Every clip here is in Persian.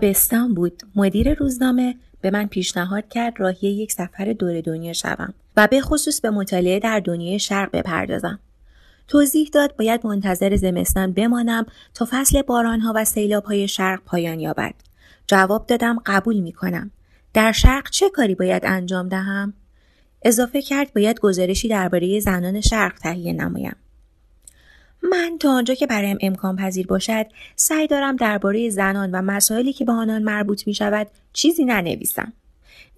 تابستان بود. مدیر روزنامه به من پیشنهاد کرد راهی یک سفر دور دنیا شوم و به خصوص به مطالعه در دنیای شرق بپردازم. توضیح داد باید منتظر زمستان بمانم تا فصل بارانها و های شرق پایان یابد. جواب دادم قبول می کنم در شرق چه کاری باید انجام دهم؟ اضافه کرد باید گزارشی درباره زنان شرق تهیه نمایم. من تا آنجا که برایم امکان پذیر باشد سعی دارم درباره زنان و مسائلی که به آنان مربوط می شود چیزی ننویسم.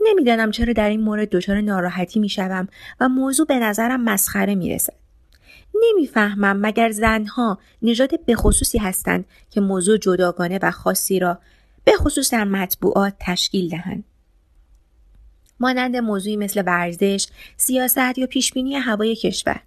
نمی‌دانم چرا در این مورد دچار ناراحتی می شوم و موضوع به نظرم مسخره می رسد. نمی‌فهمم مگر زنها نژاد بخصوصی هستند که موضوع جداگانه و خاصی را به خصوص در مطبوعات تشکیل دهند. مانند موضوعی مثل ورزش، سیاست یا پیشبینی هوای کشور.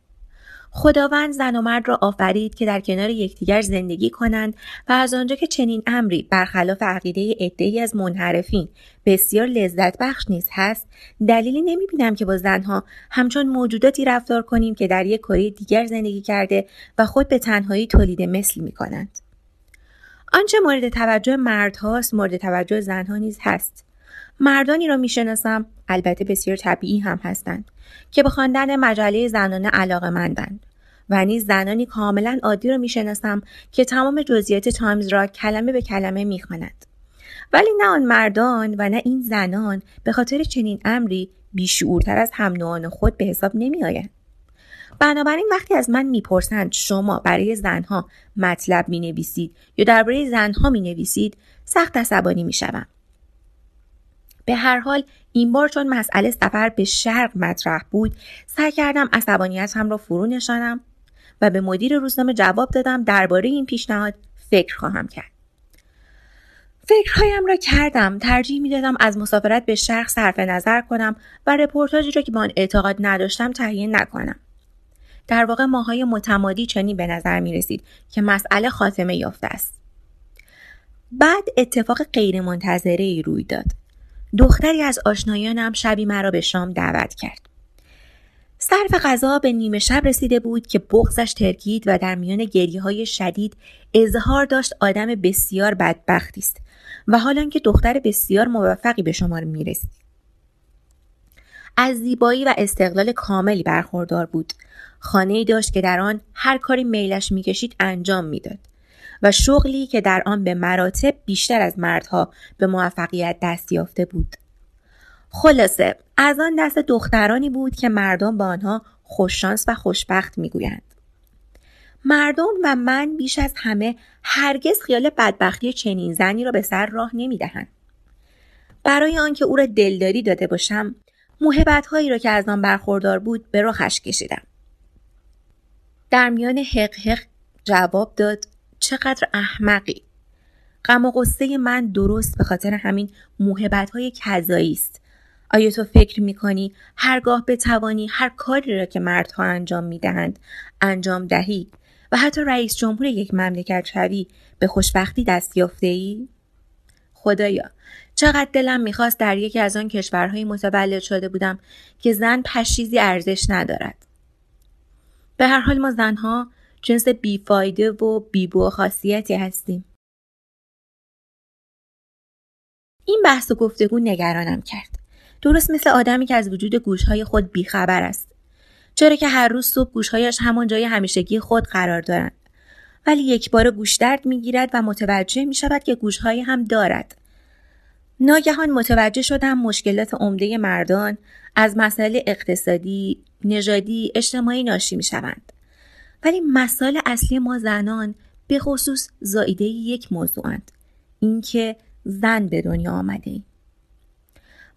خداوند زن و مرد را آفرید که در کنار یکدیگر زندگی کنند و از آنجا که چنین امری برخلاف عقیده عدهای از منحرفین بسیار لذت بخش نیز هست دلیلی نمی بینم که با زنها همچون موجوداتی رفتار کنیم که در یک کره دیگر زندگی کرده و خود به تنهایی تولید مثل می کنند. آنچه مورد توجه مردهاست مورد توجه زنها نیز هست مردانی را می‌شناسم البته بسیار طبیعی هم هستند که به خواندن مجله زنانه علاقه مندند و نیز زنانی کاملا عادی را می‌شناسم که تمام جزئیات تایمز را کلمه به کلمه می‌خواند ولی نه آن مردان و نه این زنان به خاطر چنین امری بیشعورتر از هم نوعان خود به حساب نمیآیند بنابراین وقتی از من می‌پرسند شما برای زنها مطلب می نویسید یا درباره زنها می نویسید سخت عصبانی می شوم. به هر حال این بار چون مسئله سفر به شرق مطرح بود سعی کردم عصبانیتم را فرو نشانم و به مدیر روزنامه جواب دادم درباره این پیشنهاد فکر خواهم کرد. فکرهایم را کردم ترجیح می‌دادم از مسافرت به شرق صرف نظر کنم و رپورتاجی را که به آن اعتقاد نداشتم تهیه نکنم. در واقع ماهای متمادی چنین به نظر می رسید که مسئله خاتمه یافته است. بعد اتفاق غیرمنتظره ای روی داد. دختری از آشنایانم شبی مرا به شام دعوت کرد. صرف غذا به نیمه شب رسیده بود که بغزش ترکید و در میان گریه های شدید اظهار داشت آدم بسیار بدبختی است و حالا که دختر بسیار موفقی به شمار می رسید. از زیبایی و استقلال کاملی برخوردار بود. خانه داشت که در آن هر کاری میلش می‌کشید انجام می‌داد. و شغلی که در آن به مراتب بیشتر از مردها به موفقیت دست یافته بود. خلاصه از آن دست دخترانی بود که مردم به آنها خوششانس و خوشبخت می‌گویند. مردم و من بیش از همه هرگز خیال بدبختی چنین زنی را به سر راه نمی‌دهند. برای آنکه او را دلداری داده باشم محبت هایی را که از آن برخوردار بود به رخش کشیدم. در میان حق حق جواب داد چقدر احمقی. غم و غصه من درست به خاطر همین موهبت های کذایی است. آیا تو فکر می کنی هرگاه بتوانی هر کاری را که مردها انجام می دهند انجام دهی و حتی رئیس جمهور یک مملکت شوی به خوشبختی دست یافته ای؟ خدایا چقدر دلم می‌خواست در یکی از آن کشورهای متولد شده بودم که زن پشیزی ارزش ندارد. به هر حال ما زنها جنس بیفایده و بیبو خاصیتی هستیم. این بحث و گفتگو نگرانم کرد. درست مثل آدمی که از وجود گوشهای خود بیخبر است. چرا که هر روز صبح گوشهایش همان جای همیشگی خود قرار دارند. ولی یک بار گوش درد می‌گیرد و متوجه می شود که گوشهایی هم دارد. ناگهان متوجه شدم مشکلات عمده مردان از مسائل اقتصادی، نژادی، اجتماعی ناشی می شوند. ولی مسائل اصلی ما زنان به خصوص زایده یک موضوعند اینکه زن به دنیا آمده ایم.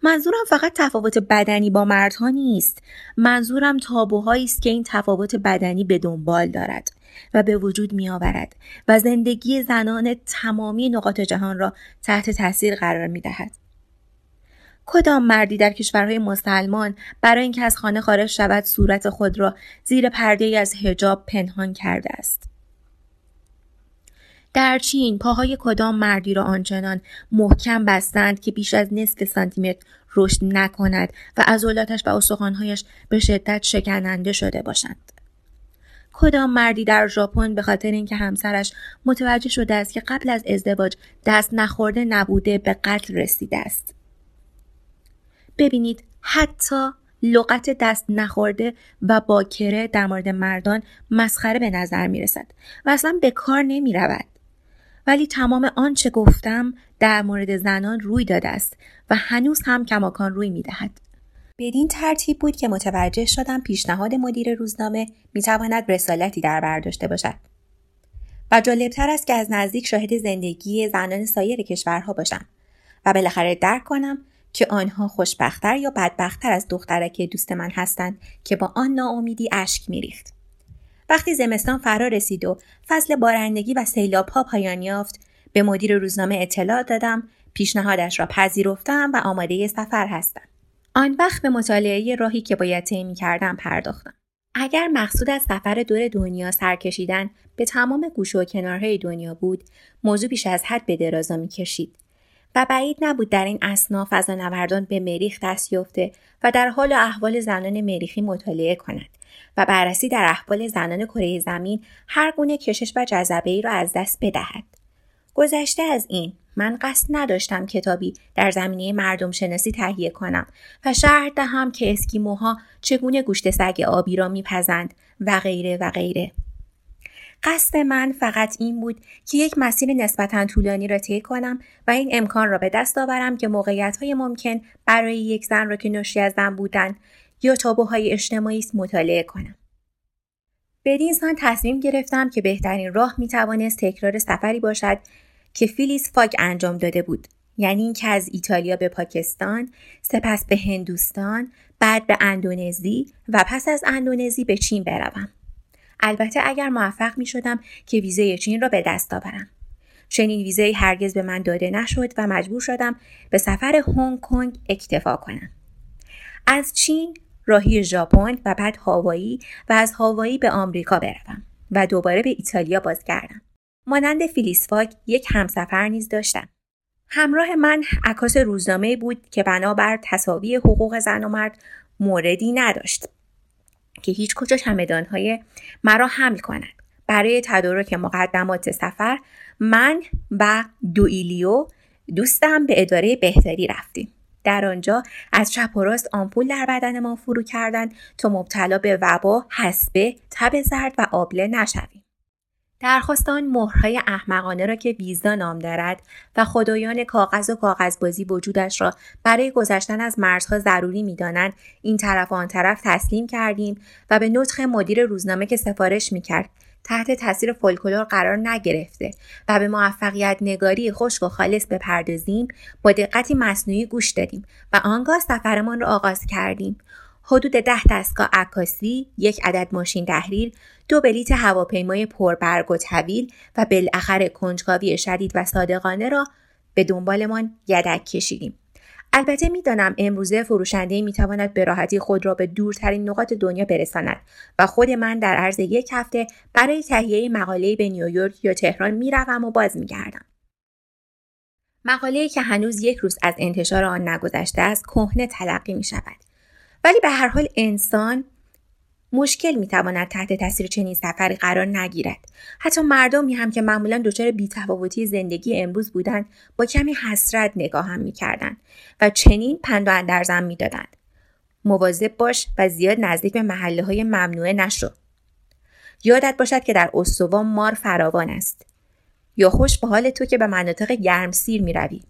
منظورم فقط تفاوت بدنی با مردها نیست منظورم تابوهایی است که این تفاوت بدنی به دنبال دارد و به وجود می آورد و زندگی زنان تمامی نقاط جهان را تحت تاثیر قرار می دهد. کدام مردی در کشورهای مسلمان برای اینکه از خانه خارج شود صورت خود را زیر پرده از هجاب پنهان کرده است؟ در چین پاهای کدام مردی را آنچنان محکم بستند که بیش از نصف سانتیمتر رشد نکند و عضلاتش و استخوانهایش به شدت شکننده شده باشند؟ کدام مردی در ژاپن به خاطر اینکه همسرش متوجه شده است که قبل از ازدواج دست نخورده نبوده به قتل رسیده است؟ ببینید حتی لغت دست نخورده و باکره در مورد مردان مسخره به نظر می رسد و اصلا به کار نمی رود. ولی تمام آنچه گفتم در مورد زنان روی داده است و هنوز هم کماکان روی می دهد. بدین ترتیب بود که متوجه شدم پیشنهاد مدیر روزنامه می تواند رسالتی در بر داشته باشد. و جالبتر است که از نزدیک شاهد زندگی زنان سایر کشورها باشم و بالاخره درک کنم که آنها خوشبختتر یا بدبختتر از دخترک دوست من هستند که با آن ناامیدی اشک میریخت. وقتی زمستان فرا رسید و فصل بارندگی و سیلاب ها پایان یافت به مدیر روزنامه اطلاع دادم پیشنهادش را پذیرفتم و آماده سفر هستم. آن وقت به مطالعه راهی که باید طی کردم پرداختم. اگر مقصود از سفر دور دنیا سر کشیدن به تمام گوشه و کنارهای دنیا بود موضوع بیش از حد به درازا می‌کشید. و بعید نبود در این اسنا فضانوردان به مریخ دست یافته و در حال احوال زنان مریخی مطالعه کند و بررسی در احوال زنان کره زمین هر گونه کشش و جذبه ای را از دست بدهد. گذشته از این من قصد نداشتم کتابی در زمینه مردم شناسی تهیه کنم و شرح دهم که اسکیموها چگونه گوشت سگ آبی را میپزند و غیره و غیره. قصد من فقط این بود که یک مسیر نسبتا طولانی را طی کنم و این امکان را به دست آورم که موقعیت های ممکن برای یک زن را که ناشی از زن بودن یا تابوهای اجتماعی است مطالعه کنم. بدین سان تصمیم گرفتم که بهترین راه می توانست تکرار سفری باشد که فیلیس فاک انجام داده بود یعنی اینکه از ایتالیا به پاکستان سپس به هندوستان بعد به اندونزی و پس از اندونزی به چین بروم البته اگر موفق می شدم که ویزه چین را به دست آورم. چنین ویزه هرگز به من داده نشد و مجبور شدم به سفر هنگ کنگ اکتفا کنم. از چین راهی ژاپن و بعد هاوایی و از هاوایی به آمریکا بروم و دوباره به ایتالیا بازگردم. مانند فیلیسفاک یک همسفر نیز داشتم. همراه من عکاس روزنامه بود که بنابر تصاوی حقوق زن و مرد موردی نداشت که هیچ کجا چمدانهای مرا حمل کند برای تدارک مقدمات سفر من و دویلیو دوستم به اداره بهتری رفتیم در آنجا از چپ و راست آمپول در بدن ما فرو کردند تا مبتلا به وبا، حسبه، تب زرد و آبله نشویم. درخواست آن مهرهای احمقانه را که ویزا نام دارد و خدایان کاغذ و کاغذبازی وجودش را برای گذشتن از مرزها ضروری می‌دانند این طرف و آن طرف تسلیم کردیم و به نطخ مدیر روزنامه که سفارش می‌کرد تحت تاثیر فولکلور قرار نگرفته و به موفقیت نگاری خشک و خالص بپردازیم با دقتی مصنوعی گوش دادیم و آنگاه سفرمان را آغاز کردیم. حدود ده دستگاه عکاسی، یک عدد ماشین تحریر، دو بلیت هواپیمای پربرگ و طویل و بالاخره کنجکاوی شدید و صادقانه را به دنبالمان یدک کشیدیم. البته می‌دانم امروزه فروشنده می‌تواند به راحتی خود را به دورترین نقاط دنیا برساند و خود من در عرض یک هفته برای تهیه مقاله به نیویورک یا تهران می‌روم و باز میگردم مقاله که هنوز یک روز از انتشار آن نگذشته است کهنه تلقی می شود ولی به هر حال انسان مشکل می‌تواند تحت تاثیر چنین سفری قرار نگیرد. حتی مردمی هم که معمولا دچار بیتفاوتی زندگی امروز بودند با کمی حسرت نگاه هم می‌کردند و چنین پند و اندرزم می‌دادند. مواظب باش و زیاد نزدیک به محله های ممنوعه نشو. یادت باشد که در استوا مار فراوان است. یا خوش به حال تو که به مناطق گرمسیر می‌روی.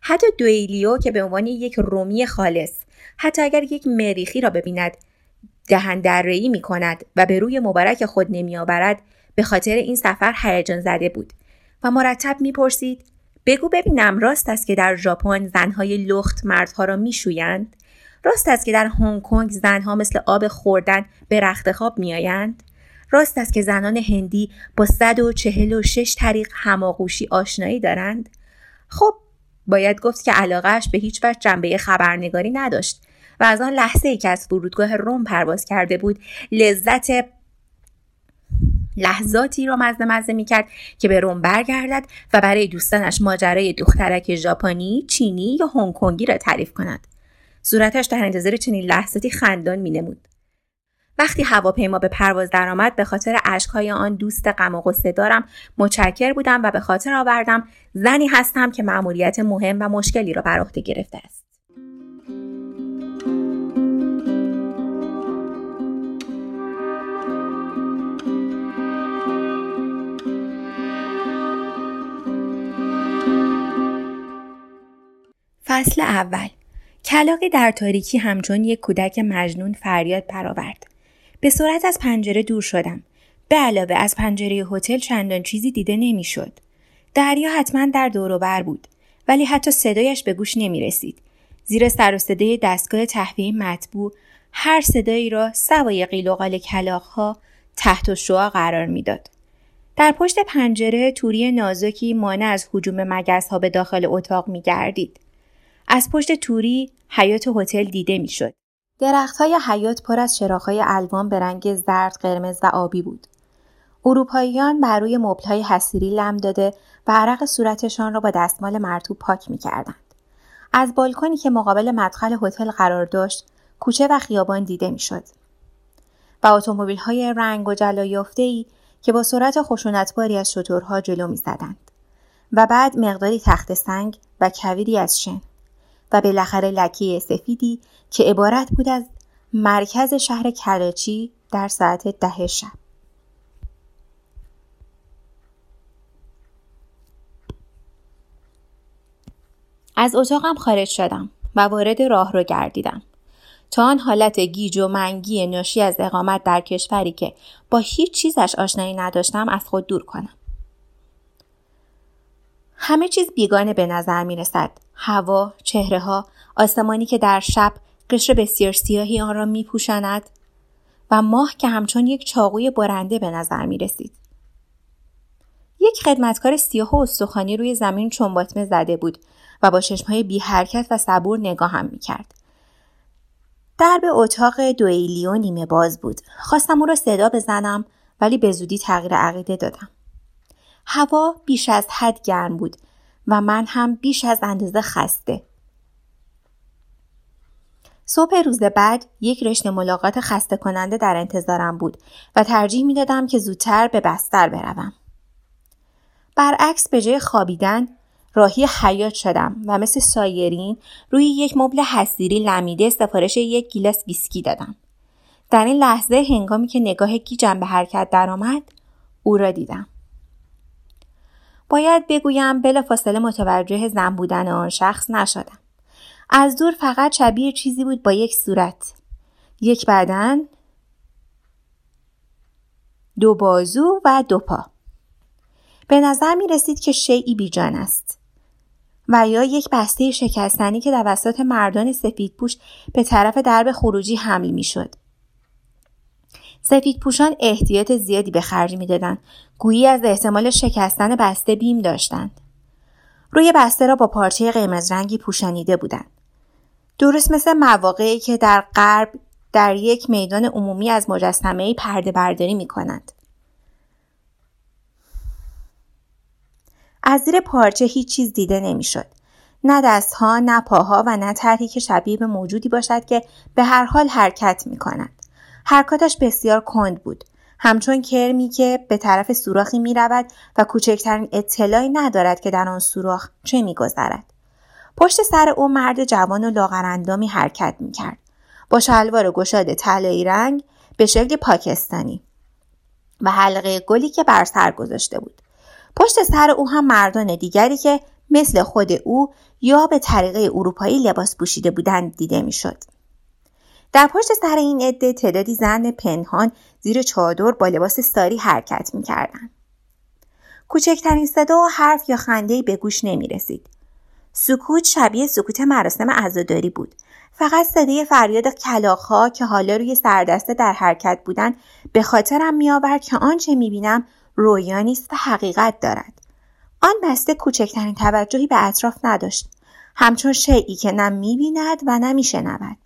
حتی دویلیو که به عنوان یک رومی خالص حتی اگر یک مریخی را ببیند دهن درایی می کند و به روی مبارک خود نمی آورد به خاطر این سفر هیجان زده بود. و مرتب می‌پرسید بگو ببینم راست است که در ژاپن زنهای لخت مردها را میشویند؟ راست است که در هنگ کنگ زنها مثل آب خوردن به رخت خواب میآیند؟ راست است که زنان هندی با صد و چهل و شش طریق هماغوشی آشنایی دارند؟ خب باید گفت که علاقهش به هیچ وجه جنبه خبرنگاری نداشت. و از آن لحظه ای که از فرودگاه روم پرواز کرده بود لذت لحظاتی را مزه مزه می کرد که به روم برگردد و برای دوستانش ماجرای دخترک ژاپنی، چینی یا هنگ را تعریف کند. صورتش در انتظار چنین لحظاتی خندان می نمود. وقتی هواپیما به پرواز درآمد به خاطر اشکهای آن دوست غم و غصه دارم متشکر بودم و به خاطر آوردم زنی هستم که مأموریت مهم و مشکلی را بر عهده گرفته است فصل اول کلاقی در تاریکی همچون یک کودک مجنون فریاد برآورد به سرعت از پنجره دور شدم به علاوه از پنجره هتل چندان چیزی دیده نمی‌شد دریا حتما در بر بود ولی حتی صدایش به گوش نمی رسید. زیر سر و صدای دستگاه تهویه مطبوع هر صدایی را سوای قیل و قال تحت و شعا قرار می‌داد. در پشت پنجره توری نازکی مانع از حجوم مگس ها به داخل اتاق می گردید. از پشت توری حیات هتل دیده می‌شد. های حیات پر از های الوان به رنگ زرد، قرمز و آبی بود. اروپاییان بر روی های حسیری لم داده و عرق صورتشان را با دستمال مرتوب پاک می‌کردند. از بالکنی که مقابل مدخل هتل قرار داشت، کوچه و خیابان دیده می‌شد. و اتومبیل های رنگ و جلا ای که با سرعت خشونتباری از شترها جلو می‌زدند و بعد مقداری تخت سنگ و کویری از شن. و بالاخره لکه سفیدی که عبارت بود از مرکز شهر کراچی در ساعت ده شب. از اتاقم خارج شدم و وارد راه رو گردیدم. تا آن حالت گیج و منگی ناشی از اقامت در کشوری که با هیچ چیزش آشنایی نداشتم از خود دور کنم. همه چیز بیگانه به نظر می رسد. هوا، چهره ها، آسمانی که در شب قشر بسیار سیاهی آن را می پوشند و ماه که همچون یک چاقوی برنده به نظر می رسید. یک خدمتکار سیاه و استخوانی روی زمین چنباتمه زده بود و با چشمهای بی حرکت و صبور نگاهم می کرد. درب اتاق دویلیو نیمه باز بود. خواستم او را صدا بزنم ولی به زودی تغییر عقیده دادم. هوا بیش از حد گرم بود و من هم بیش از اندازه خسته. صبح روز بعد یک رشته ملاقات خسته کننده در انتظارم بود و ترجیح می دادم که زودتر به بستر بروم. برعکس به جای خوابیدن راهی حیات شدم و مثل سایرین روی یک مبل حسیری لمیده سفارش یک گیلاس ویسکی دادم. در این لحظه هنگامی که نگاه گیجم به حرکت درآمد او را دیدم. باید بگویم بلافاصله متوجه زن بودن آن شخص نشدم. از دور فقط شبیه چیزی بود با یک صورت. یک بدن، دو بازو و دو پا. به نظر می رسید که شیعی بیجان است. و یا یک بسته شکستنی که توسط مردان سفید پوش به طرف درب خروجی حمل می شد. سفید پوشان احتیاط زیادی به خرج می‌دادند گویی از احتمال شکستن بسته بیم داشتند روی بسته را با پارچه قرمز رنگی پوشانیده بودند درست مثل مواقعی که در غرب در یک میدان عمومی از مجسمه پرده برداری می کنند. از زیر پارچه هیچ چیز دیده نمی‌شد. نه دستها، نه پاها و نه طرحی که شبیه به موجودی باشد که به هر حال حرکت می کند. حرکاتش بسیار کند بود همچون کرمی که به طرف سوراخی می رود و کوچکترین اطلاعی ندارد که در آن سوراخ چه می گذرد. پشت سر او مرد جوان و لاغرندامی حرکت می کرد. با شلوار گشاد طلایی رنگ به شکل پاکستانی و حلقه گلی که بر سر گذاشته بود. پشت سر او هم مردان دیگری که مثل خود او یا به طریقه اروپایی لباس پوشیده بودند دیده می‌شد. در پشت سر این عده تعدادی زن پنهان زیر چادر با لباس ساری حرکت می‌کردند کوچکترین صدا و حرف یا خنده به گوش نمی رسید. سکوت شبیه سکوت مراسم عزاداری بود. فقط صدای فریاد کلاخها که حالا روی سردسته در حرکت بودند به خاطرم میآورد که آنچه می‌بینم رویا نیست و حقیقت دارد. آن بسته کوچکترین توجهی به اطراف نداشت. همچون شیعی که نه می‌بیند و نه میشنود.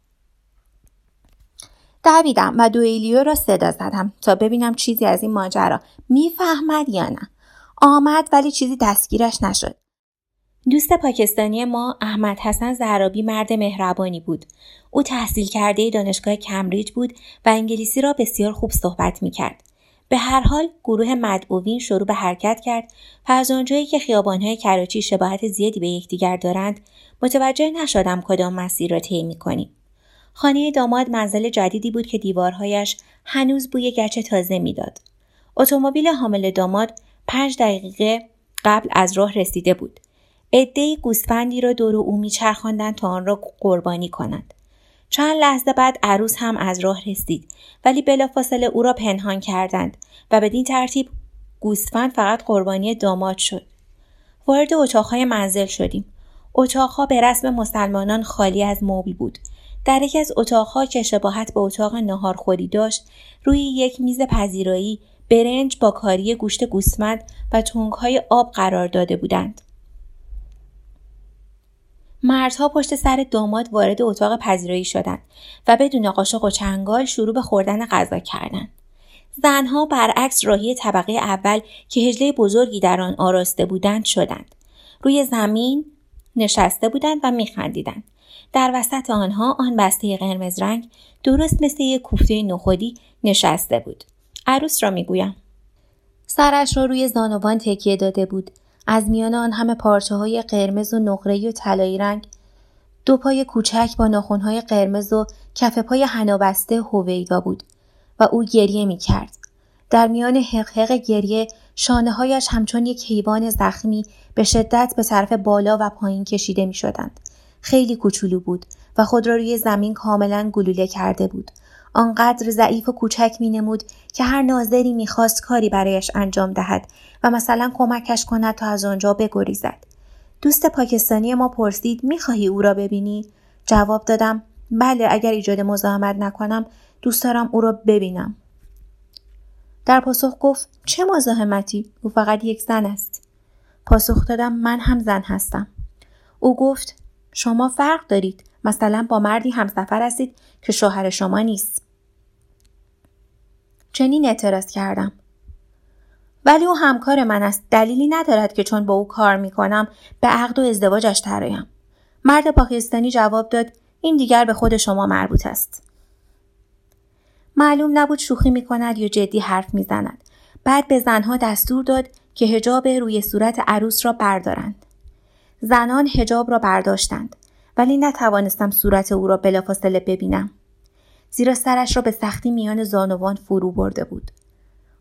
دویدم و دوئیلیو را صدا زدم تا ببینم چیزی از این ماجرا می‌فهمد یا نه آمد ولی چیزی دستگیرش نشد دوست پاکستانی ما احمد حسن زهرابی مرد مهربانی بود. او تحصیل کرده دانشگاه کمبریج بود و انگلیسی را بسیار خوب صحبت می کرد. به هر حال گروه مدعوین شروع به حرکت کرد و از آنجایی که خیابانهای کراچی شباهت زیادی به یکدیگر دارند متوجه نشدم کدام مسیر را طی می‌کنیم خانه داماد منزل جدیدی بود که دیوارهایش هنوز بوی گچ تازه می‌داد. اتومبیل حامل داماد پنج دقیقه قبل از راه رسیده بود. عدهای گوسفندی را دور او میچرخاندند تا آن را قربانی کنند. چند لحظه بعد عروس هم از راه رسید ولی بلافاصله او را پنهان کردند و بدین ترتیب گوسفند فقط قربانی داماد شد. وارد اتاقهای منزل شدیم. اتاقها به رسم مسلمانان خالی از مبل بود. در یکی از اتاقها که شباهت به اتاق ناهارخوری داشت. روی یک میز پذیرایی برنج با کاری گوشت گوسفند و تونگهای آب قرار داده بودند. مردها پشت سر داماد وارد اتاق پذیرایی شدند و بدون قاشق و چنگال شروع به خوردن غذا کردند. زنها برعکس راهی طبقه اول که هجله بزرگی در آن آراسته بودند شدند. روی زمین نشسته بودند و میخندیدند. در وسط آنها آن بسته قرمز رنگ درست مثل یک کوفته نخودی نشسته بود عروس را می‌گویم سرش را روی زانوان تکیه داده بود از میان آن همه پارچه های قرمز و نقره و طلایی رنگ دو پای کوچک با ناخونهای قرمز و کف پای هنابسته هویدا بود و او گریه می کرد. در میان حقحق گریه شانه هایش همچون یک حیوان زخمی به شدت به طرف بالا و پایین کشیده می شدند. خیلی کوچولو بود و خود را روی زمین کاملا گلوله کرده بود. آنقدر ضعیف و کوچک می نمود که هر ناظری می‌خواست کاری برایش انجام دهد و مثلا کمکش کند تا از آنجا بگریزد. دوست پاکستانی ما پرسید می‌خواهی او را ببینی؟ جواب دادم بله اگر ایجاد مزاحمت نکنم دوست دارم او را ببینم. در پاسخ گفت چه مزاحمتی؟ او فقط یک زن است. پاسخ دادم من هم زن هستم. او گفت شما فرق دارید مثلا با مردی همسفر هستید که شوهر شما نیست. چنین اعتراض کردم. ولی او همکار من است دلیلی ندارد که چون با او کار می کنم به عقد و ازدواجش ترایم. مرد پاکستانی جواب داد این دیگر به خود شما مربوط است. معلوم نبود شوخی می کند یا جدی حرف می زند. بعد به زنها دستور داد که هجاب روی صورت عروس را بردارند. زنان هجاب را برداشتند ولی نتوانستم صورت او را بلافاصله ببینم. زیرا سرش را به سختی میان زانوان فرو برده بود.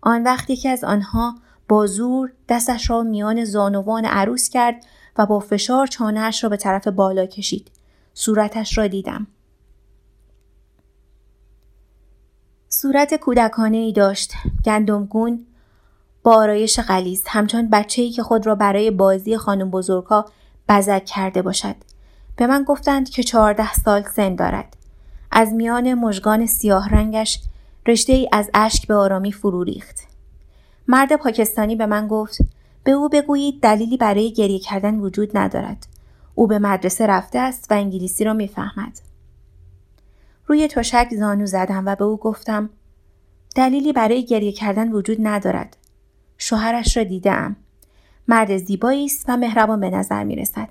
آن وقت یکی از آنها با زور دستش را میان زانوان عروس کرد و با فشار چانهش را به طرف بالا کشید. صورتش را دیدم. صورت کودکانه ای داشت. گندمگون با آرایش غلیز همچون بچه که خود را برای بازی خانم بزرگها بزک کرده باشد. به من گفتند که چهارده سال سن دارد. از میان مژگان سیاه رنگش رشته ای از اشک به آرامی فرو ریخت. مرد پاکستانی به من گفت به او بگویید دلیلی برای گریه کردن وجود ندارد. او به مدرسه رفته است و انگلیسی را می‌فهمد. روی تشک زانو زدم و به او گفتم دلیلی برای گریه کردن وجود ندارد. شوهرش را دیدم. مرد زیبایی است و مهربان به نظر می رسد.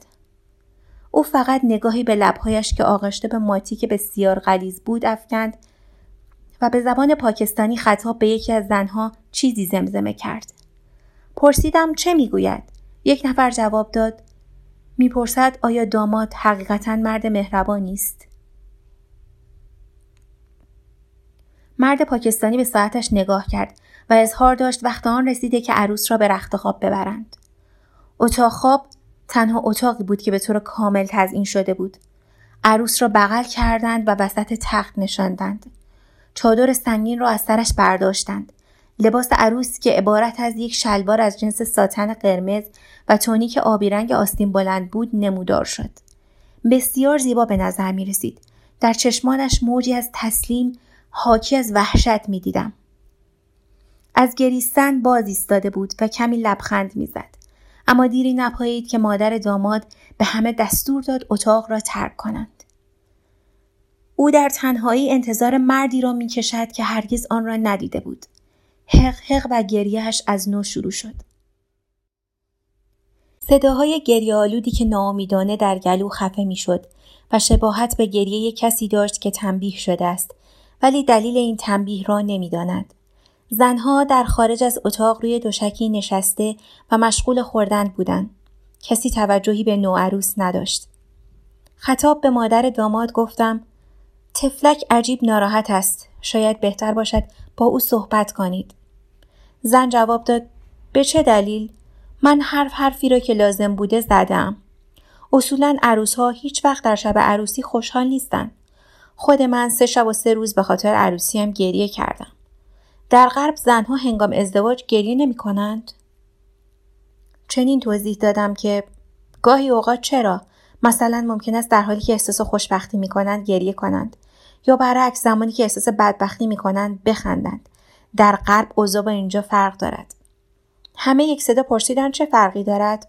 او فقط نگاهی به لبهایش که آغشته به ماتی که بسیار غلیز بود افکند و به زبان پاکستانی خطاب به یکی از زنها چیزی زمزمه کرد. پرسیدم چه می‌گوید؟ یک نفر جواب داد می‌پرسد آیا داماد حقیقتا مرد مهربانی است؟ مرد پاکستانی به ساعتش نگاه کرد و اظهار داشت وقت آن رسیده که عروس را به رخت خواب ببرند. اتاق خواب تنها اتاقی بود که به طور کامل تزئین شده بود. عروس را بغل کردند و وسط تخت نشاندند. چادر سنگین را از سرش برداشتند. لباس عروس که عبارت از یک شلوار از جنس ساتن قرمز و تونیک آبی رنگ آستین بلند بود نمودار شد. بسیار زیبا به نظر می رسید. در چشمانش موجی از تسلیم حاکی از وحشت می دیدم. از گریستن باز ایستاده بود و کمی لبخند می‌زد. اما دیری نپایید که مادر داماد به همه دستور داد اتاق را ترک کنند. او در تنهایی انتظار مردی را می کشد که هرگز آن را ندیده بود. حق حق و گریهش از نو شروع شد. صداهای گریه آلودی که ناامیدانه در گلو خفه می‌شد و شباهت به گریه کسی داشت که تنبیه شده است ولی دلیل این تنبیه را نمی‌داند زنها در خارج از اتاق روی دوشکی نشسته و مشغول خوردن بودند. کسی توجهی به نوعروس نداشت. خطاب به مادر داماد گفتم تفلک عجیب ناراحت است. شاید بهتر باشد با او صحبت کنید. زن جواب داد به چه دلیل؟ من حرف حرفی را که لازم بوده زدم اصولا عروس ها هیچ وقت در شب عروسی خوشحال نیستند. خود من سه شب و سه روز به خاطر عروسی هم گریه کردم. در غرب زنها هنگام ازدواج گریه نمی کنند؟ چنین توضیح دادم که گاهی اوقات چرا مثلا ممکن است در حالی که احساس خوشبختی می کنند گریه کنند یا برعکس زمانی که احساس بدبختی می کنند بخندند در غرب اوضاع با اینجا فرق دارد همه یک صدا پرسیدن چه فرقی دارد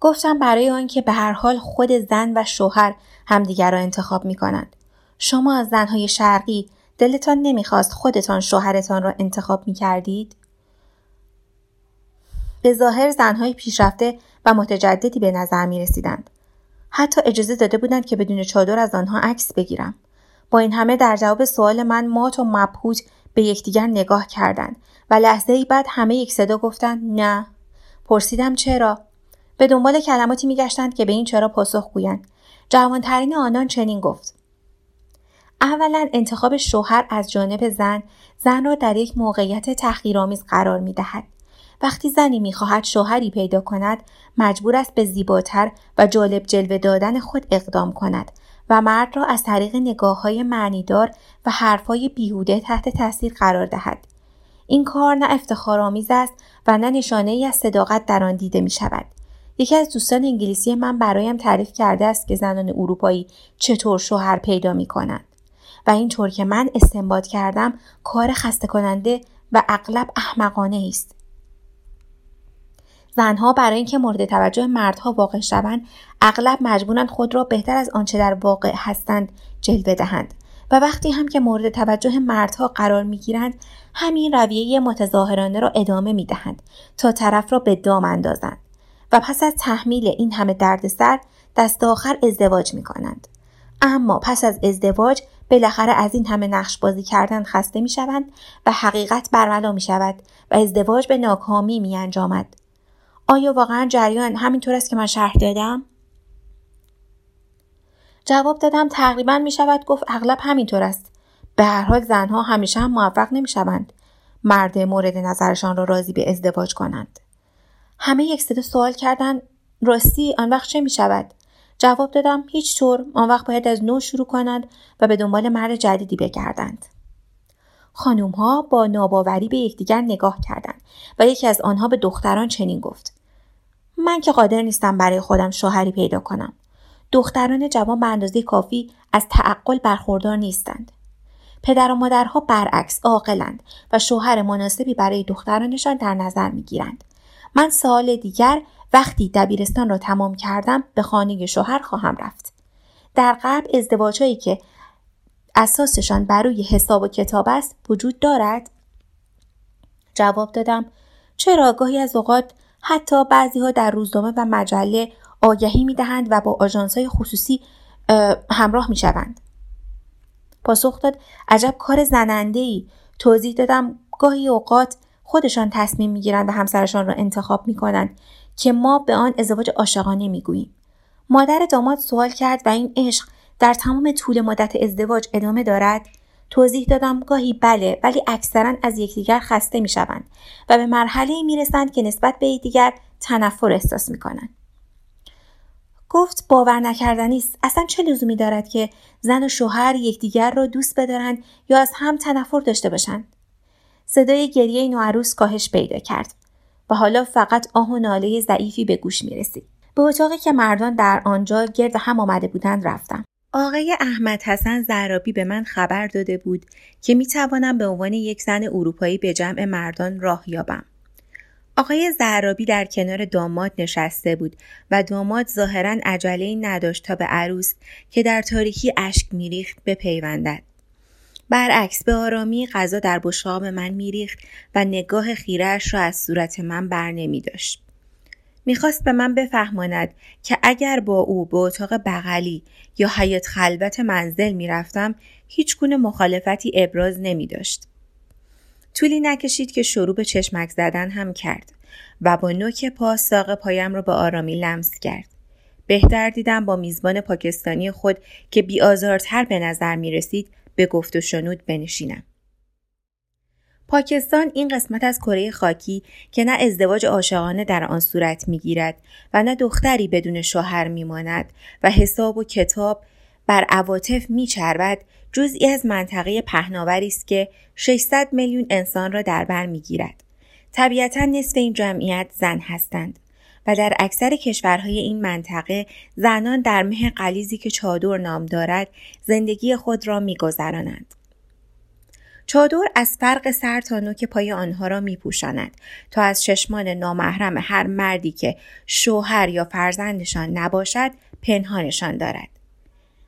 گفتم برای آنکه به هر حال خود زن و شوهر همدیگر را انتخاب می کنند. شما از زنهای شرقی دلتان نمی‌خواست خودتان شوهرتان را انتخاب می کردید؟ به ظاهر زنهای پیشرفته و متجددی به نظر می رسیدند. حتی اجازه داده بودند که بدون چادر از آنها عکس بگیرم. با این همه در جواب سوال من مات و مبهوت به یکدیگر نگاه کردند و لحظه ای بعد همه یک صدا گفتند نه. پرسیدم چرا؟ به دنبال کلماتی میگشتند که به این چرا پاسخ گویند. جوانترین آنان چنین گفت. اولا انتخاب شوهر از جانب زن زن را در یک موقعیت تحقیرآمیز قرار می دهد. وقتی زنی می‌خواهد شوهری پیدا کند مجبور است به زیباتر و جالب جلوه دادن خود اقدام کند و مرد را از طریق نگاه های معنیدار و حرفهای بیهوده تحت تاثیر قرار دهد. این کار نه افتخارآمیز است و نه نشانه ای از صداقت در آن دیده می شود. یکی از دوستان انگلیسی من برایم تعریف کرده است که زنان اروپایی چطور شوهر پیدا می کنند. و اینطور که من استنباط کردم کار خسته کننده و اغلب احمقانه است. زنها برای اینکه مورد توجه مردها واقع شوند اغلب مجبورند خود را بهتر از آنچه در واقع هستند جلوه دهند و وقتی هم که مورد توجه مردها قرار می‌گیرند همین رویه متظاهرانه را ادامه می‌دهند تا طرف را به دام اندازند و پس از تحمیل این همه دردسر دست آخر ازدواج می کنند. اما پس از ازدواج بالاخره از این همه نقش بازی کردن خسته می شوند و حقیقت برملا می شود و ازدواج به ناکامی می انجامد. آیا واقعا جریان همینطور است که من شرح دادم؟ جواب دادم تقریبا می شود گفت اغلب همینطور است. به هر حال زنها همیشه هم موفق نمی شوند. مرد مورد نظرشان را راضی به ازدواج کنند. همه یک صدا سوال کردن راستی آن وقت چه می شود؟ جواب دادم هیچ طور. آن وقت باید از نو شروع کنند و به دنبال مرد جدیدی بگردند. خانوم ها با ناباوری به یکدیگر نگاه کردند و یکی از آنها به دختران چنین گفت. من که قادر نیستم برای خودم شوهری پیدا کنم. دختران جوان به اندازه کافی از تعقل برخوردار نیستند. پدر و مادرها برعکس عاقلند و شوهر مناسبی برای دخترانشان در نظر می‌گیرند. من سال دیگر وقتی دبیرستان را تمام کردم به خانه شوهر خواهم رفت. در غرب ازدواجهایی که اساسشان بر روی حساب و کتاب است وجود دارد؟ جواب دادم چرا گاهی از اوقات حتی بعضی ها در روزنامه و مجله آگهی می دهند و با آژانس های خصوصی همراه می شوند. پاسخ داد عجب کار زننده ای توضیح دادم گاهی اوقات خودشان تصمیم می‌گیرند و همسرشان را انتخاب می کنند که ما به آن ازدواج عاشقانه می‌گوییم. مادر داماد سوال کرد و این عشق در تمام طول مدت ازدواج ادامه دارد؟ توضیح دادم گاهی بله ولی اکثرا از یکدیگر خسته می‌شوند و به مرحله می‌رسند که نسبت به یکدیگر تنفر احساس می‌کنند. گفت باور نکردنی است. اصلا چه لزومی دارد که زن و شوهر یکدیگر را دوست بدارند یا از هم تنفر داشته باشند؟ صدای گریه نوعروس کاهش پیدا کرد. و حالا فقط آه و ناله ضعیفی به گوش می رسید. به اتاقی که مردان در آنجا گرد هم آمده بودند رفتم. آقای احمد حسن زرابی به من خبر داده بود که می توانم به عنوان یک زن اروپایی به جمع مردان راه یابم. آقای زرابی در کنار داماد نشسته بود و داماد ظاهرا عجله نداشت تا به عروس که در تاریکی اشک میریخت بپیوندد. برعکس به آرامی غذا در بشقاب من میریخت و نگاه خیرش را از صورت من بر نمی داشت. می‌خواست به من بفهماند که اگر با او به اتاق بغلی یا حیات خلوت منزل می‌رفتم هیچ گونه مخالفتی ابراز نمی داشت. طولی نکشید که شروع به چشمک زدن هم کرد و با نوک پا ساق پایم را به آرامی لمس کرد. بهتر دیدم با میزبان پاکستانی خود که بیآزارتر به نظر می رسید به گفت و شنود بنشینم. پاکستان این قسمت از کره خاکی که نه ازدواج عاشقانه در آن صورت می‌گیرد و نه دختری بدون شوهر میماند و حساب و کتاب بر عواطف میچربد جزئی از منطقه پهناوری است که 600 میلیون انسان را در بر می‌گیرد طبیعتا نصف این جمعیت زن هستند و در اکثر کشورهای این منطقه زنان در مه قلیزی که چادر نام دارد زندگی خود را میگذرانند چادر از فرق سر تا نوک پای آنها را می پوشاند تا از چشمان نامحرم هر مردی که شوهر یا فرزندشان نباشد پنهانشان دارد.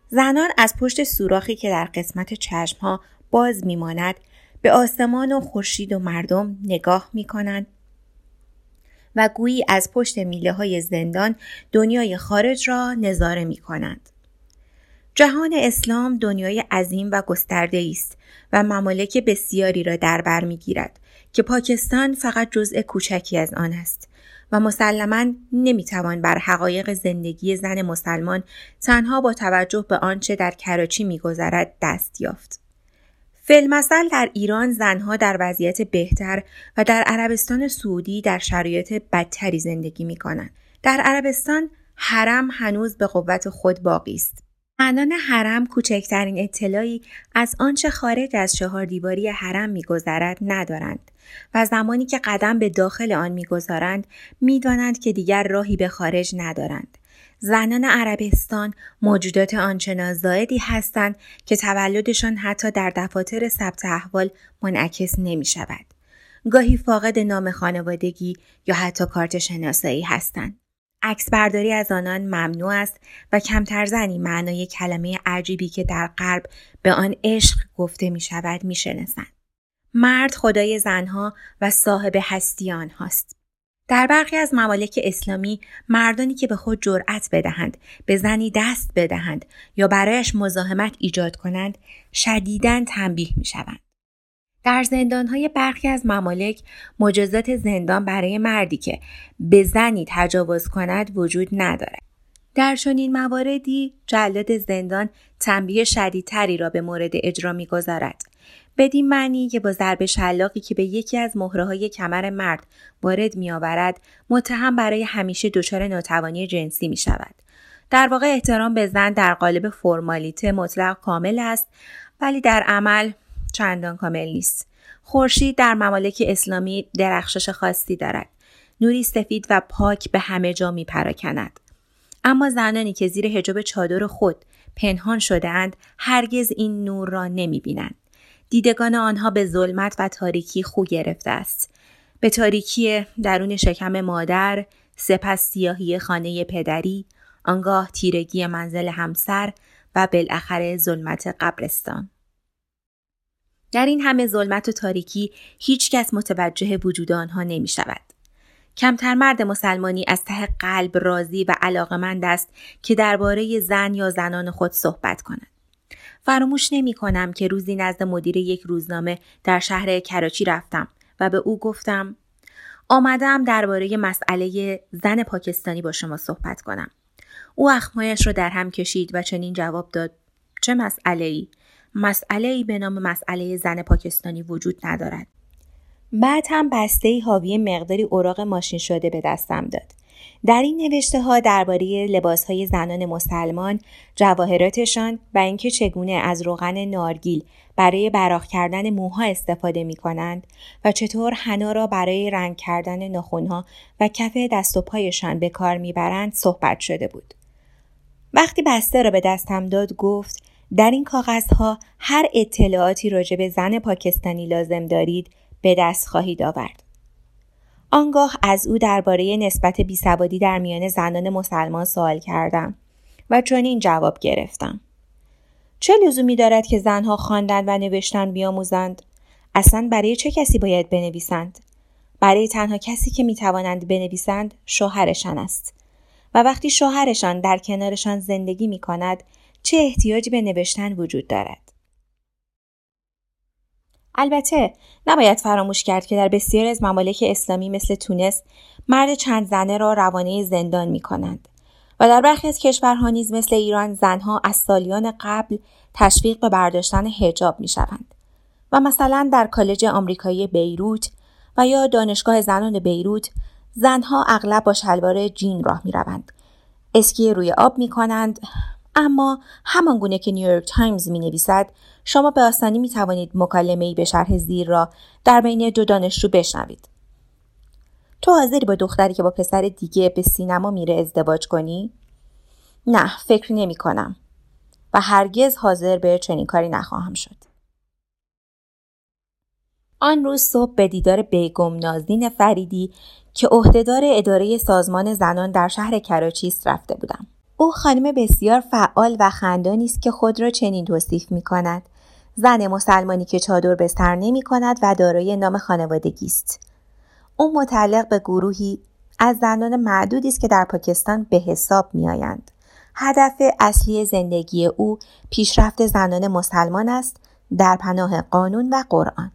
زنان از پشت سوراخی که در قسمت چشمها باز میماند به آسمان و خورشید و مردم نگاه می کنند و گویی از پشت میله های زندان دنیای خارج را نظاره می کنند. جهان اسلام دنیای عظیم و گسترده است و ممالک بسیاری را در بر می‌گیرد که پاکستان فقط جزء کوچکی از آن است و مسلما نمی‌توان بر حقایق زندگی زن مسلمان تنها با توجه به آنچه در کراچی میگذرد دست یافت فیلمسل در ایران زنها در وضعیت بهتر و در عربستان سعودی در شرایط بدتری زندگی می کنند. در عربستان حرم هنوز به قوت خود باقی است. زنان حرم کوچکترین اطلاعی از آنچه خارج از چهار دیواری حرم میگذرد ندارند و زمانی که قدم به داخل آن می‌گذارند می‌دانند که دیگر راهی به خارج ندارند زنان عربستان موجودات آنچنان زائدی هستند که تولدشان حتی در دفاتر ثبت احوال منعکس نمی شود. گاهی فاقد نام خانوادگی یا حتی کارت شناسایی هستند. عکس برداری از آنان ممنوع است و کمتر زنی معنای کلمه عجیبی که در غرب به آن عشق گفته می شود می شنسند. مرد خدای زنها و صاحب هستی آنهاست. در برخی از ممالک اسلامی مردانی که به خود جرأت بدهند به زنی دست بدهند یا برایش مزاحمت ایجاد کنند شدیداً تنبیه می شوند. در زندانهای برخی از ممالک مجازات زندان برای مردی که به زنی تجاوز کند وجود ندارد. در چنین مواردی جلاد زندان تنبیه شدیدتری را به مورد اجرا می‌گذارد بدین معنی که با ضرب شلاقی که به یکی از مهره های کمر مرد وارد میآورد متهم برای همیشه دچار ناتوانی جنسی می شود. در واقع احترام به زن در قالب فرمالیته مطلق کامل است ولی در عمل چندان کامل نیست. خورشید در ممالک اسلامی درخشش خاصی دارد. نوری سفید و پاک به همه جا می پراکند. اما زنانی که زیر حجاب چادر خود پنهان شده اند هرگز این نور را نمی بینند. دیدگان آنها به ظلمت و تاریکی خو گرفته است. به تاریکی درون شکم مادر، سپس سیاهی خانه پدری، آنگاه تیرگی منزل همسر و بالاخره ظلمت قبرستان. در این همه ظلمت و تاریکی هیچ کس متوجه وجود آنها نمی شود. کمتر مرد مسلمانی از ته قلب راضی و علاقمند است که درباره زن یا زنان خود صحبت کند. فراموش نمی کنم که روزی نزد مدیر یک روزنامه در شهر کراچی رفتم و به او گفتم آمدم درباره مسئله زن پاکستانی با شما صحبت کنم. او اخمایش را در هم کشید و چنین جواب داد چه مسئله ای؟ مسئله ای به نام مسئله زن پاکستانی وجود ندارد. بعد هم بسته ای حاوی مقداری اوراق ماشین شده به دستم داد. در این نوشته ها درباره لباس های زنان مسلمان، جواهراتشان و اینکه چگونه از روغن نارگیل برای براق کردن موها استفاده می کنند و چطور حنا را برای رنگ کردن ناخونها و کف دست و پایشان به کار می‌برند صحبت شده بود. وقتی بسته را به دستم داد گفت در این کاغذها هر اطلاعاتی راجع به زن پاکستانی لازم دارید به دست خواهید آورد. آنگاه از او درباره نسبت بیسوادی در میان زنان مسلمان سوال کردم و چون این جواب گرفتم. چه لزومی دارد که زنها خواندن و نوشتن بیاموزند؟ اصلا برای چه کسی باید بنویسند؟ برای تنها کسی که می توانند بنویسند شوهرشان است و وقتی شوهرشان در کنارشان زندگی می کند چه احتیاجی به نوشتن وجود دارد البته نباید فراموش کرد که در بسیاری از ممالک اسلامی مثل تونس مرد چند زنه را روانه زندان می کنند و در برخی از کشورها نیز مثل ایران زنها از سالیان قبل تشویق به برداشتن هجاب می شوند. و مثلا در کالج آمریکایی بیروت و یا دانشگاه زنان بیروت زنها اغلب با شلوار جین راه می روند. اسکی روی آب می کنند اما همان گونه که نیویورک تایمز می نویسد شما به آسانی می توانید مکالمه ای به شرح زیر را در بین دو دانشجو بشنوید. تو حاضری با دختری که با پسر دیگه به سینما میره ازدواج کنی؟ نه فکر نمی کنم و هرگز حاضر به چنین کاری نخواهم شد. آن روز صبح به دیدار بیگم نازنین فریدی که عهدهدار اداره سازمان زنان در شهر کراچی رفته بودم. او خانم بسیار فعال و خندانی است که خود را چنین توصیف می کند. زن مسلمانی که چادر به سر نمی کند و دارای نام خانوادگی است. او متعلق به گروهی از زنان معدودی است که در پاکستان به حساب می آیند. هدف اصلی زندگی او پیشرفت زنان مسلمان است در پناه قانون و قرآن.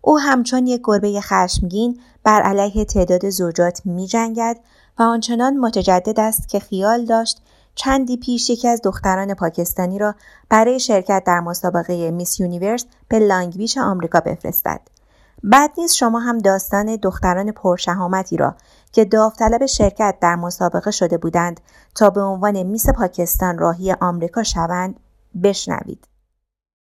او همچون یک گربه خشمگین بر علیه تعدد زوجات می جنگد و آنچنان متجدد است که خیال داشت چندی پیش یکی از دختران پاکستانی را برای شرکت در مسابقه Miss Universe به لانگ بیچ آمریکا بفرستد. بعد نیز شما هم داستان دختران پرشهامتی را که داوطلب شرکت در مسابقه شده بودند تا به عنوان میس پاکستان راهی آمریکا شوند بشنوید.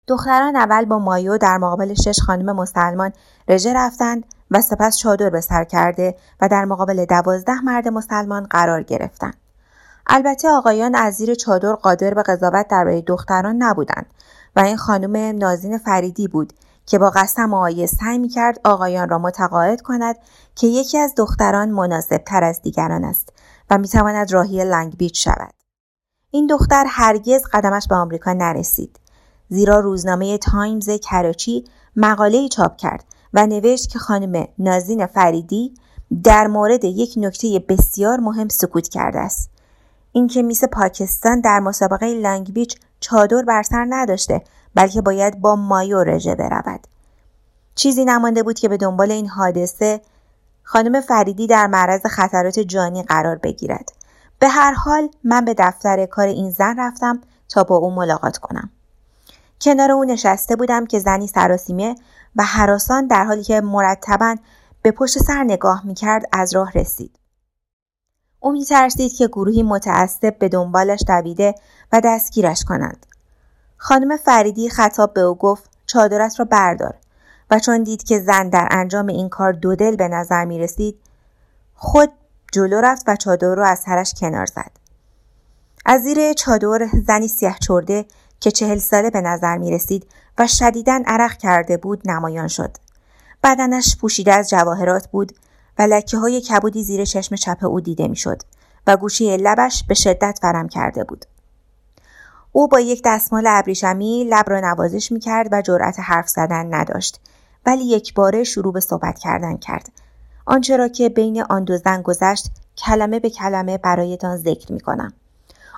دختران اول با مایو در مقابل شش خانم مسلمان رژه رفتند و سپس چادر به سر کرده و در مقابل دوازده مرد مسلمان قرار گرفتند. البته آقایان از زیر چادر قادر به قضاوت درباره دختران نبودند و این خانم نازین فریدی بود که با قسم آیه سعی می کرد آقایان را متقاعد کند که یکی از دختران مناسب تر از دیگران است و می تواند راهی لنگ بیچ شود. این دختر هرگز قدمش به آمریکا نرسید. زیرا روزنامه تایمز کراچی مقاله چاپ کرد و نوشت که خانم نازین فریدی در مورد یک نکته بسیار مهم سکوت کرده است. اینکه Miss پاکستان در مسابقه لانگ بیچ چادر بر سر نداشته بلکه باید با مایو رژه برود. چیزی نمانده بود که به دنبال این حادثه خانم فریدی در معرض خطرات جانی قرار بگیرد. به هر حال من به دفتر کار این زن رفتم تا با او ملاقات کنم. کنار او نشسته بودم که زنی سراسیمه و حراسان در حالی که مرتبا به پشت سر نگاه می کرد از راه رسید. او می ترسید که گروهی متعصب به دنبالش دویده و دستگیرش کنند. خانم فریدی خطاب به او گفت چادرت را بردار و چون دید که زن در انجام این کار دو دل به نظر می رسید خود جلو رفت و چادر را از سرش کنار زد. از زیر چادر زنی سیاه چرده که چهل ساله به نظر می رسید و شدیداً عرق کرده بود نمایان شد. بدنش پوشیده از جواهرات بود و لکه های کبودی زیر چشم چپ او دیده می شد و گوشی لبش به شدت ورم کرده بود. او با یک دستمال ابریشمی لب را نوازش می کرد و جرأت حرف زدن نداشت ولی یک باره شروع به صحبت کردن کرد. آنچه را که بین آن دو زن گذشت کلمه به کلمه برایتان ذکر می کنم.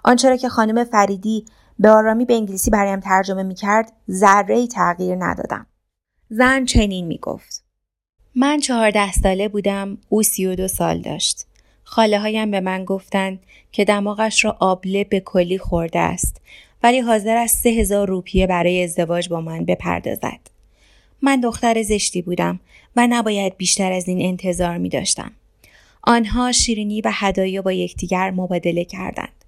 آنچه را که خانم فریدی به آرامی به انگلیسی برایم ترجمه می کرد ذره تغییر ندادم. زن چنین می گفت. من چهارده ساله بودم او سی و دو سال داشت. خاله هایم به من گفتند که دماغش را آبله به کلی خورده است ولی حاضر است سه هزار روپیه برای ازدواج با من بپردازد. من دختر زشتی بودم و نباید بیشتر از این انتظار می داشتم. آنها شیرینی و هدایا با یکدیگر مبادله کردند.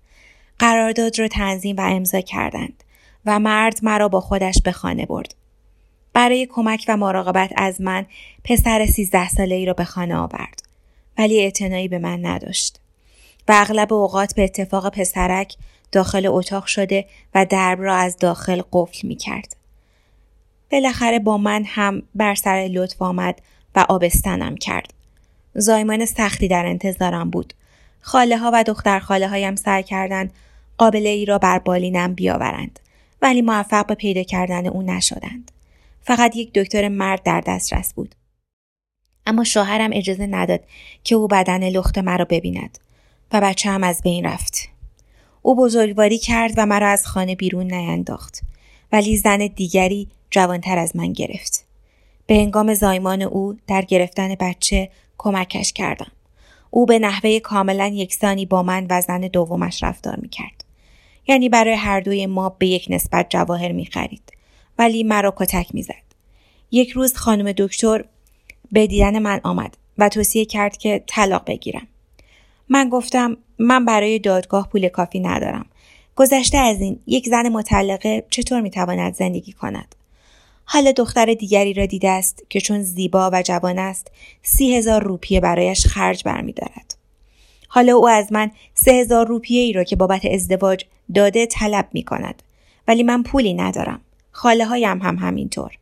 قرارداد را تنظیم و امضا کردند و مرد مرا با خودش به خانه برد. برای کمک و مراقبت از من پسر سیزده ساله ای را به خانه آورد ولی اعتنایی به من نداشت و اغلب اوقات به اتفاق پسرک داخل اتاق شده و درب را از داخل قفل می کرد. بالاخره با من هم بر سر لطف آمد و آبستنم کرد. زایمان سختی در انتظارم بود. خاله ها و دختر خاله هایم سعی کردند قابله ای را بر بالینم بیاورند ولی موفق به پیدا کردن او نشدند. فقط یک دکتر مرد در دسترس بود. اما شوهرم اجازه نداد که او بدن لخت مرا ببیند و بچه هم از بین رفت او بزرگواری کرد و مرا از خانه بیرون نینداخت ولی زن دیگری جوانتر از من گرفت به هنگام زایمان او در گرفتن بچه کمکش کردم او به نحوه کاملا یکسانی با من و زن دومش رفتار می کرد. یعنی برای هر دوی ما به یک نسبت جواهر می خرید. ولی مرا کتک می زد. یک روز خانم دکتر به دیدن من آمد و توصیه کرد که طلاق بگیرم. من گفتم من برای دادگاه پول کافی ندارم. گذشته از این یک زن مطلقه چطور می تواند زندگی کند؟ حالا دختر دیگری را دیده است که چون زیبا و جوان است سی هزار روپیه برایش خرج برمیدارد. حالا او از من سه هزار روپیه ای را که بابت ازدواج داده طلب می کند. ولی من پولی ندارم. خاله هایم هم همینطور.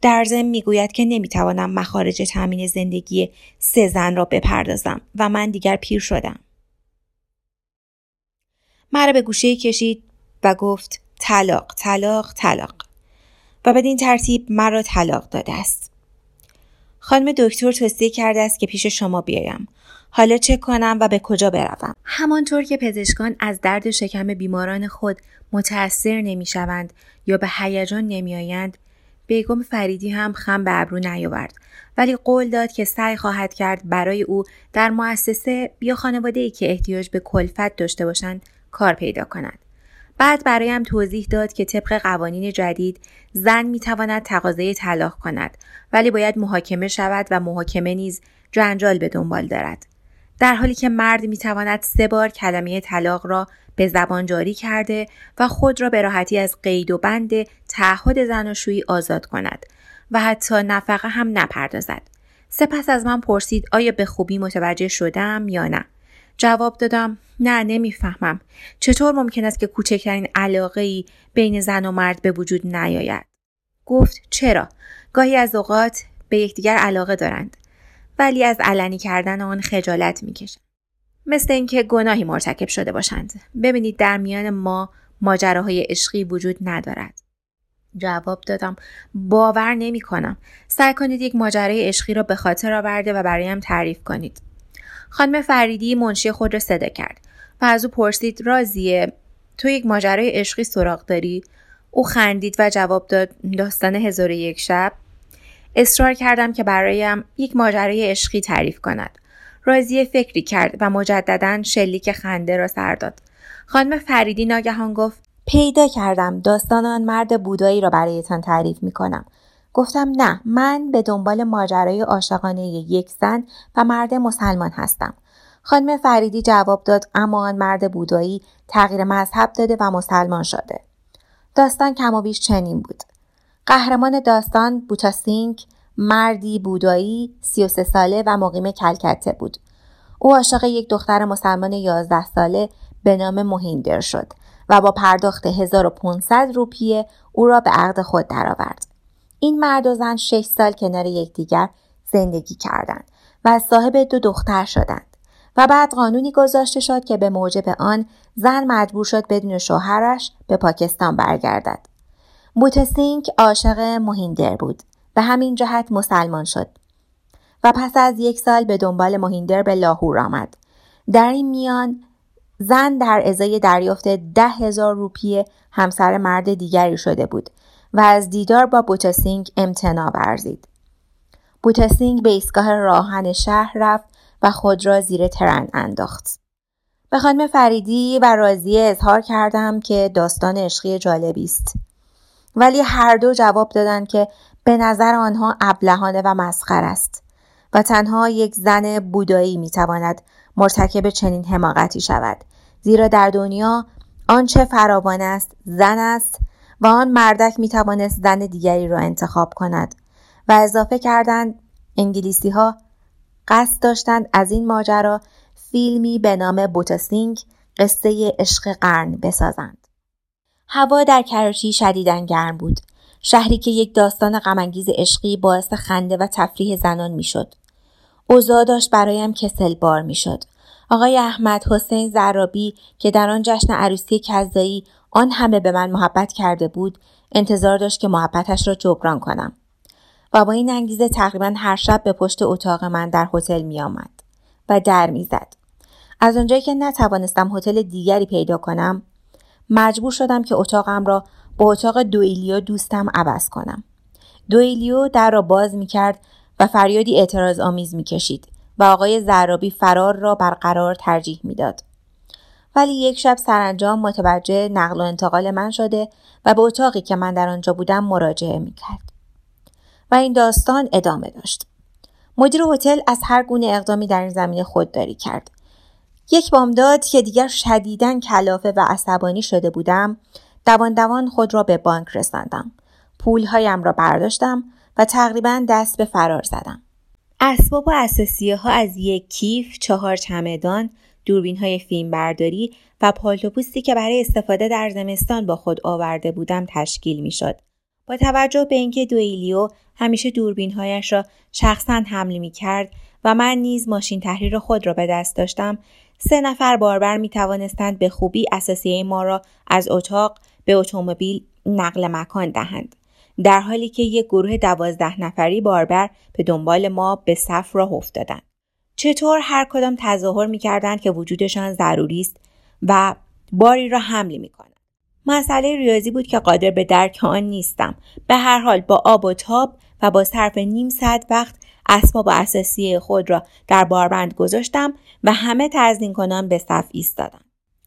در ضمن می‌گوید که نمی‌توانم مخارج تامین زندگی سه زن را بپردازم و من دیگر پیر شدم. مرا به گوشه کشید و گفت طلاق طلاق طلاق و بدین ترتیب مرا طلاق داده است. خانم دکتر توصیه کرده است که پیش شما بیایم. حالا چه کنم و به کجا بروم؟ همانطور که پزشکان از درد شکم بیماران خود متأثر نمی‌شوند یا به هیجان نمیآیند بیگم فریدی هم خم به ابرو نیاورد ولی قول داد که سعی خواهد کرد برای او در مؤسسه یا خانواده ای که احتیاج به کلفت داشته باشند کار پیدا کند. بعد برایم توضیح داد که طبق قوانین جدید زن می تواند تقاضای طلاق کند ولی باید محاکمه شود و محاکمه نیز جنجال به دنبال دارد. در حالی که مرد می تواند سه بار کلمه طلاق را به زبان جاری کرده و خود را به راحتی از قید و بند تعهد زناشویی آزاد کند و حتی نفقه هم نپردازد. سپس از من پرسید آیا به خوبی متوجه شدم یا نه؟ جواب دادم نه نمی‌فهمم. چطور ممکن است که کوچکترین علاقه ای بین زن و مرد به وجود نیاید؟ گفت چرا؟ گاهی از اوقات به یکدیگر علاقه دارند ولی از علنی کردن آن خجالت می‌کشند. مثل اینکه گناهی مرتکب شده باشند. ببینید در میان ما ماجراهای عشقی وجود ندارد. جواب دادم باور نمی کنم سعی کنید یک ماجرای عشقی را به خاطر آورده و برایم تعریف کنید. خانم فریدی منشی خود را صدا کرد و از او پرسید رازیه تو یک ماجرای عشقی سراغ داری؟ او خندید و جواب داد داستان هزار یک شب. اصرار کردم که برایم یک ماجرای عشقی تعریف کند. رازیه فکری کرد و مجددا شلیک خنده را سر داد. خانم فریدی ناگهان گفت پیدا کردم داستان آن مرد بودایی را برایتان تعریف می کنم. گفتم نه من به دنبال ماجرای عاشقانه یک زن و مرد مسلمان هستم. خانم فریدی جواب داد اما آن مرد بودایی تغییر مذهب داده و مسلمان شده. داستان کم و بیش چنین بود. قهرمان داستان بوتاسینگ مردی بودایی 33 ساله و مقیم کلکته بود. او عاشق یک دختر مسلمان 11 ساله به نام مهیندر شد و با پرداخت 1500 روپیه او را به عقد خود درآورد. این مرد و زن 6 سال کنار یکدیگر زندگی کردند و صاحب دو دختر شدند. و بعد قانونی گذاشته شد که به موجب آن زن مجبور شد بدون شوهرش به پاکستان برگردد. بوتسینگ عاشق مهیندر بود. به همین جهت مسلمان شد. و پس از یک سال به دنبال مهیندر به لاهور آمد. در این میان زن در ازای دریافت ده هزار روپیه همسر مرد دیگری شده بود و از دیدار با بوتسینگ امتناع ورزید. بوتسینگ به ایستگاه راهن شهر رفت و خود را زیر ترن انداخت. به خانم فریدی و راضیه اظهار کردم که داستان عشقی جالبی است. ولی هر دو جواب دادند که به نظر آنها ابلهانه و مسخر است و تنها یک زن بودایی می‌تواند مرتکب چنین حماقتی شود زیرا در دنیا آنچه فراوان است زن است و آن مردک می‌توانست زن دیگری را انتخاب کند و اضافه کردند انگلیسی ها قصد داشتند از این ماجرا فیلمی به نام بوتاسینگ قصه عشق قرن بسازند. هوا در کراچی شدیدن گرم بود. شهری که یک داستان غمانگیز عشقی باعث خنده و تفریح زنان می‌شد. اوضاع داشت برایم کسل بار می‌شد. آقای احمد حسین زرابی که در آن جشن عروسی کذایی آن همه به من محبت کرده بود انتظار داشت که محبتش را جبران کنم و با این انگیزه تقریبا هر شب به پشت اتاق من در هتل می آمد و در می‌زد. از آنجایی که نتوانستم هتل دیگری پیدا کنم مجبور شدم که اتاقم را با اتاق دویلیو دوستم عوض کنم. دویلیو در را باز می کرد و فریادی اعتراض آمیز می کشید و آقای زرابی فرار را برقرار ترجیح می‌داد. ولی یک شب سرانجام متوجه نقل و انتقال من شده و به اتاقی که من در آنجا بودم مراجعه می کرد. و این داستان ادامه داشت. مدیر هتل از هر گونه اقدامی در این زمینه خودداری کرد. یک بامداد که دیگر شدیداً کلافه و عصبانی شده بودم دوان دوان خود را به بانک رساندم. پولهایم را برداشتم و تقریبا دست به فرار زدم. اسباب و اساسیه ها از یک کیف، چهار چمدان، دوربین های فیلم برداری و پالتوپوستی که برای استفاده در زمستان با خود آورده بودم تشکیل می شد. با توجه به اینکه دویلیو همیشه دوربین هایش را شخصا حمل می کرد و من نیز ماشین تحریر خود را به دست داشتم سه نفر باربر می توانستند به خوبی اساسیه ما را از اتاق به اتومبیل نقل مکان دهند در حالی که یک گروه دوازده نفری باربر به دنبال ما به صف راه افتادند چطور هر کدام تظاهر می کردند که وجودشان ضروری است و باری را حمل می کنند. مسئله ریاضی بود که قادر به درک آن نیستم. به هر حال با آب و تاب و با صرف نیم ساعت وقت اسباب اساسی خود را در باربند گذاشتم و همه تزدین کنان به صف ایستادم.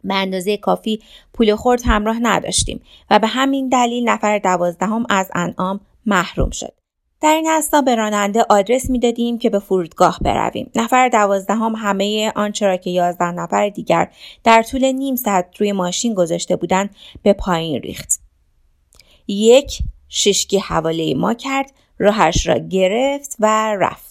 به اندازه کافی پول خورد همراه نداشتیم و به همین دلیل نفر دوازدهم از انعام محروم شد. در این اسنا به راننده آدرس می‌دادیم که به فرودگاه برویم. نفر دوازدهم همه آنچه را که یازده نفر دیگر در طول نیم ساعت روی ماشین گذاشته بودند به پایین ریخت. یک ششکی حواله ما کرد راهش را گرفت و رفت.